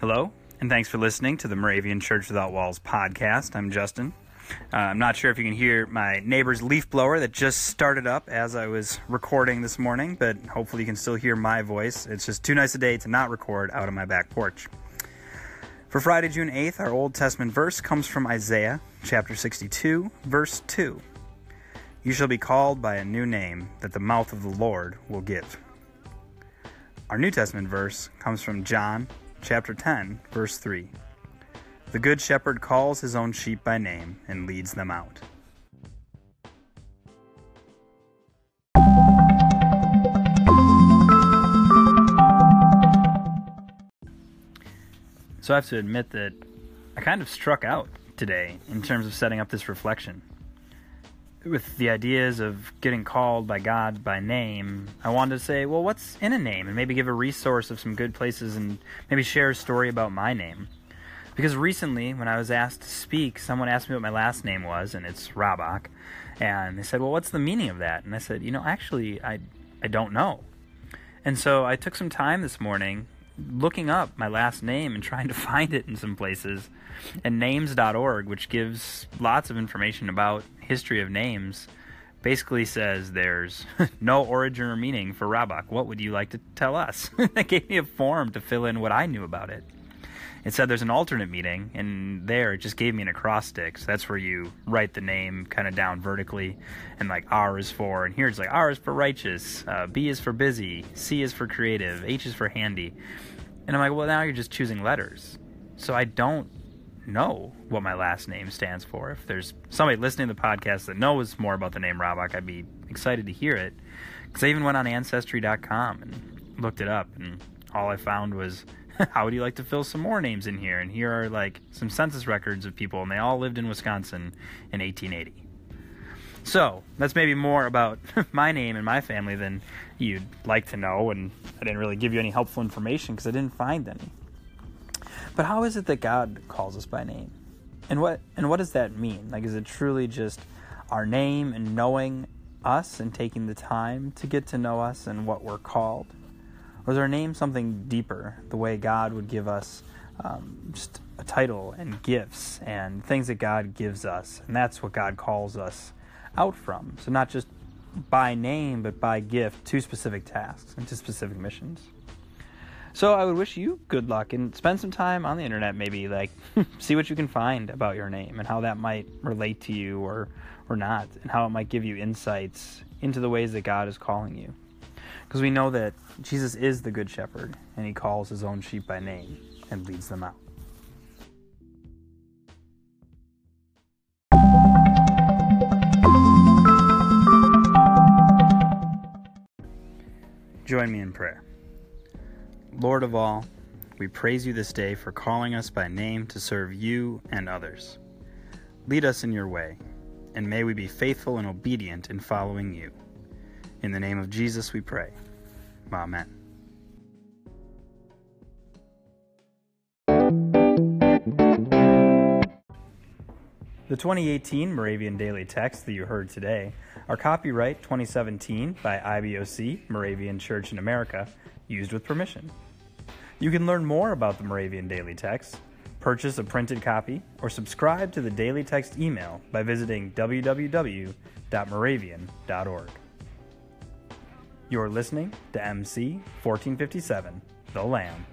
Hello, and thanks for listening to the Moravian Church Without Walls podcast. I'm Justin. Uh, I'm not sure if you can hear my neighbor's leaf blower that just started up as I was recording this morning, but hopefully you can still hear my voice. It's just too nice a day to not record out on my back porch. For Friday, June 8th, our Old Testament verse comes from Isaiah chapter 62, verse 2. You shall be called by a new name that the mouth of the Lord will give. Our New Testament verse comes from John chapter 10, verse 3. The good shepherd calls his own sheep by name and leads them out. So I have to admit that I kind of struck out today in terms of setting up this reflection with the ideas of getting called by God by name, I wanted to say, well, what's in a name? And maybe give a resource of some good places and maybe share a story about my name. Because recently, when I was asked to speak, someone asked me what my last name was, and it's Rabach. And they said, well, what's the meaning of that? And I said, you know, actually, I, I don't know. And so I took some time this morning looking up my last name and trying to find it in some places. And names.org, which gives lots of information about history of names, basically says there's no origin or meaning for Rabach. What would you like to tell us? they gave me a form to fill in what I knew about it. It said there's an alternate meaning, and there it just gave me an acrostic. So that's where you write the name kind of down vertically, and like R is for, and here it's like R is for righteous, uh, B is for busy, C is for creative, H is for handy. And I'm like, well, now you're just choosing letters. So I don't know what my last name stands for. If there's somebody listening to the podcast that knows more about the name Rabach, I'd be excited to hear it. Because I even went on Ancestry.com and looked it up, and all I found was, how would you like to fill some more names in here? And here are like some census records of people, and they all lived in Wisconsin in 1880. So that's maybe more about my name and my family than you'd like to know, and I didn't really give you any helpful information because I didn't find any. But how is it that God calls us by name? And what and what does that mean? Like is it truly just our name and knowing us and taking the time to get to know us and what we're called? Is our name something deeper, the way God would give us um, just a title and gifts and things that God gives us? And that's what God calls us out from. So, not just by name, but by gift to specific tasks and to specific missions. So, I would wish you good luck and spend some time on the internet, maybe like see what you can find about your name and how that might relate to you or, or not, and how it might give you insights into the ways that God is calling you. Because we know that Jesus is the Good Shepherd and he calls his own sheep by name and leads them out. Join me in prayer. Lord of all, we praise you this day for calling us by name to serve you and others. Lead us in your way, and may we be faithful and obedient in following you. In the name of Jesus we pray. Amen. The 2018 Moravian Daily Text that you heard today are copyright 2017 by IBOC, Moravian Church in America, used with permission. You can learn more about the Moravian Daily Text, purchase a printed copy, or subscribe to the Daily Text email by visiting www.moravian.org. You're listening to MC 1457, The Lamb.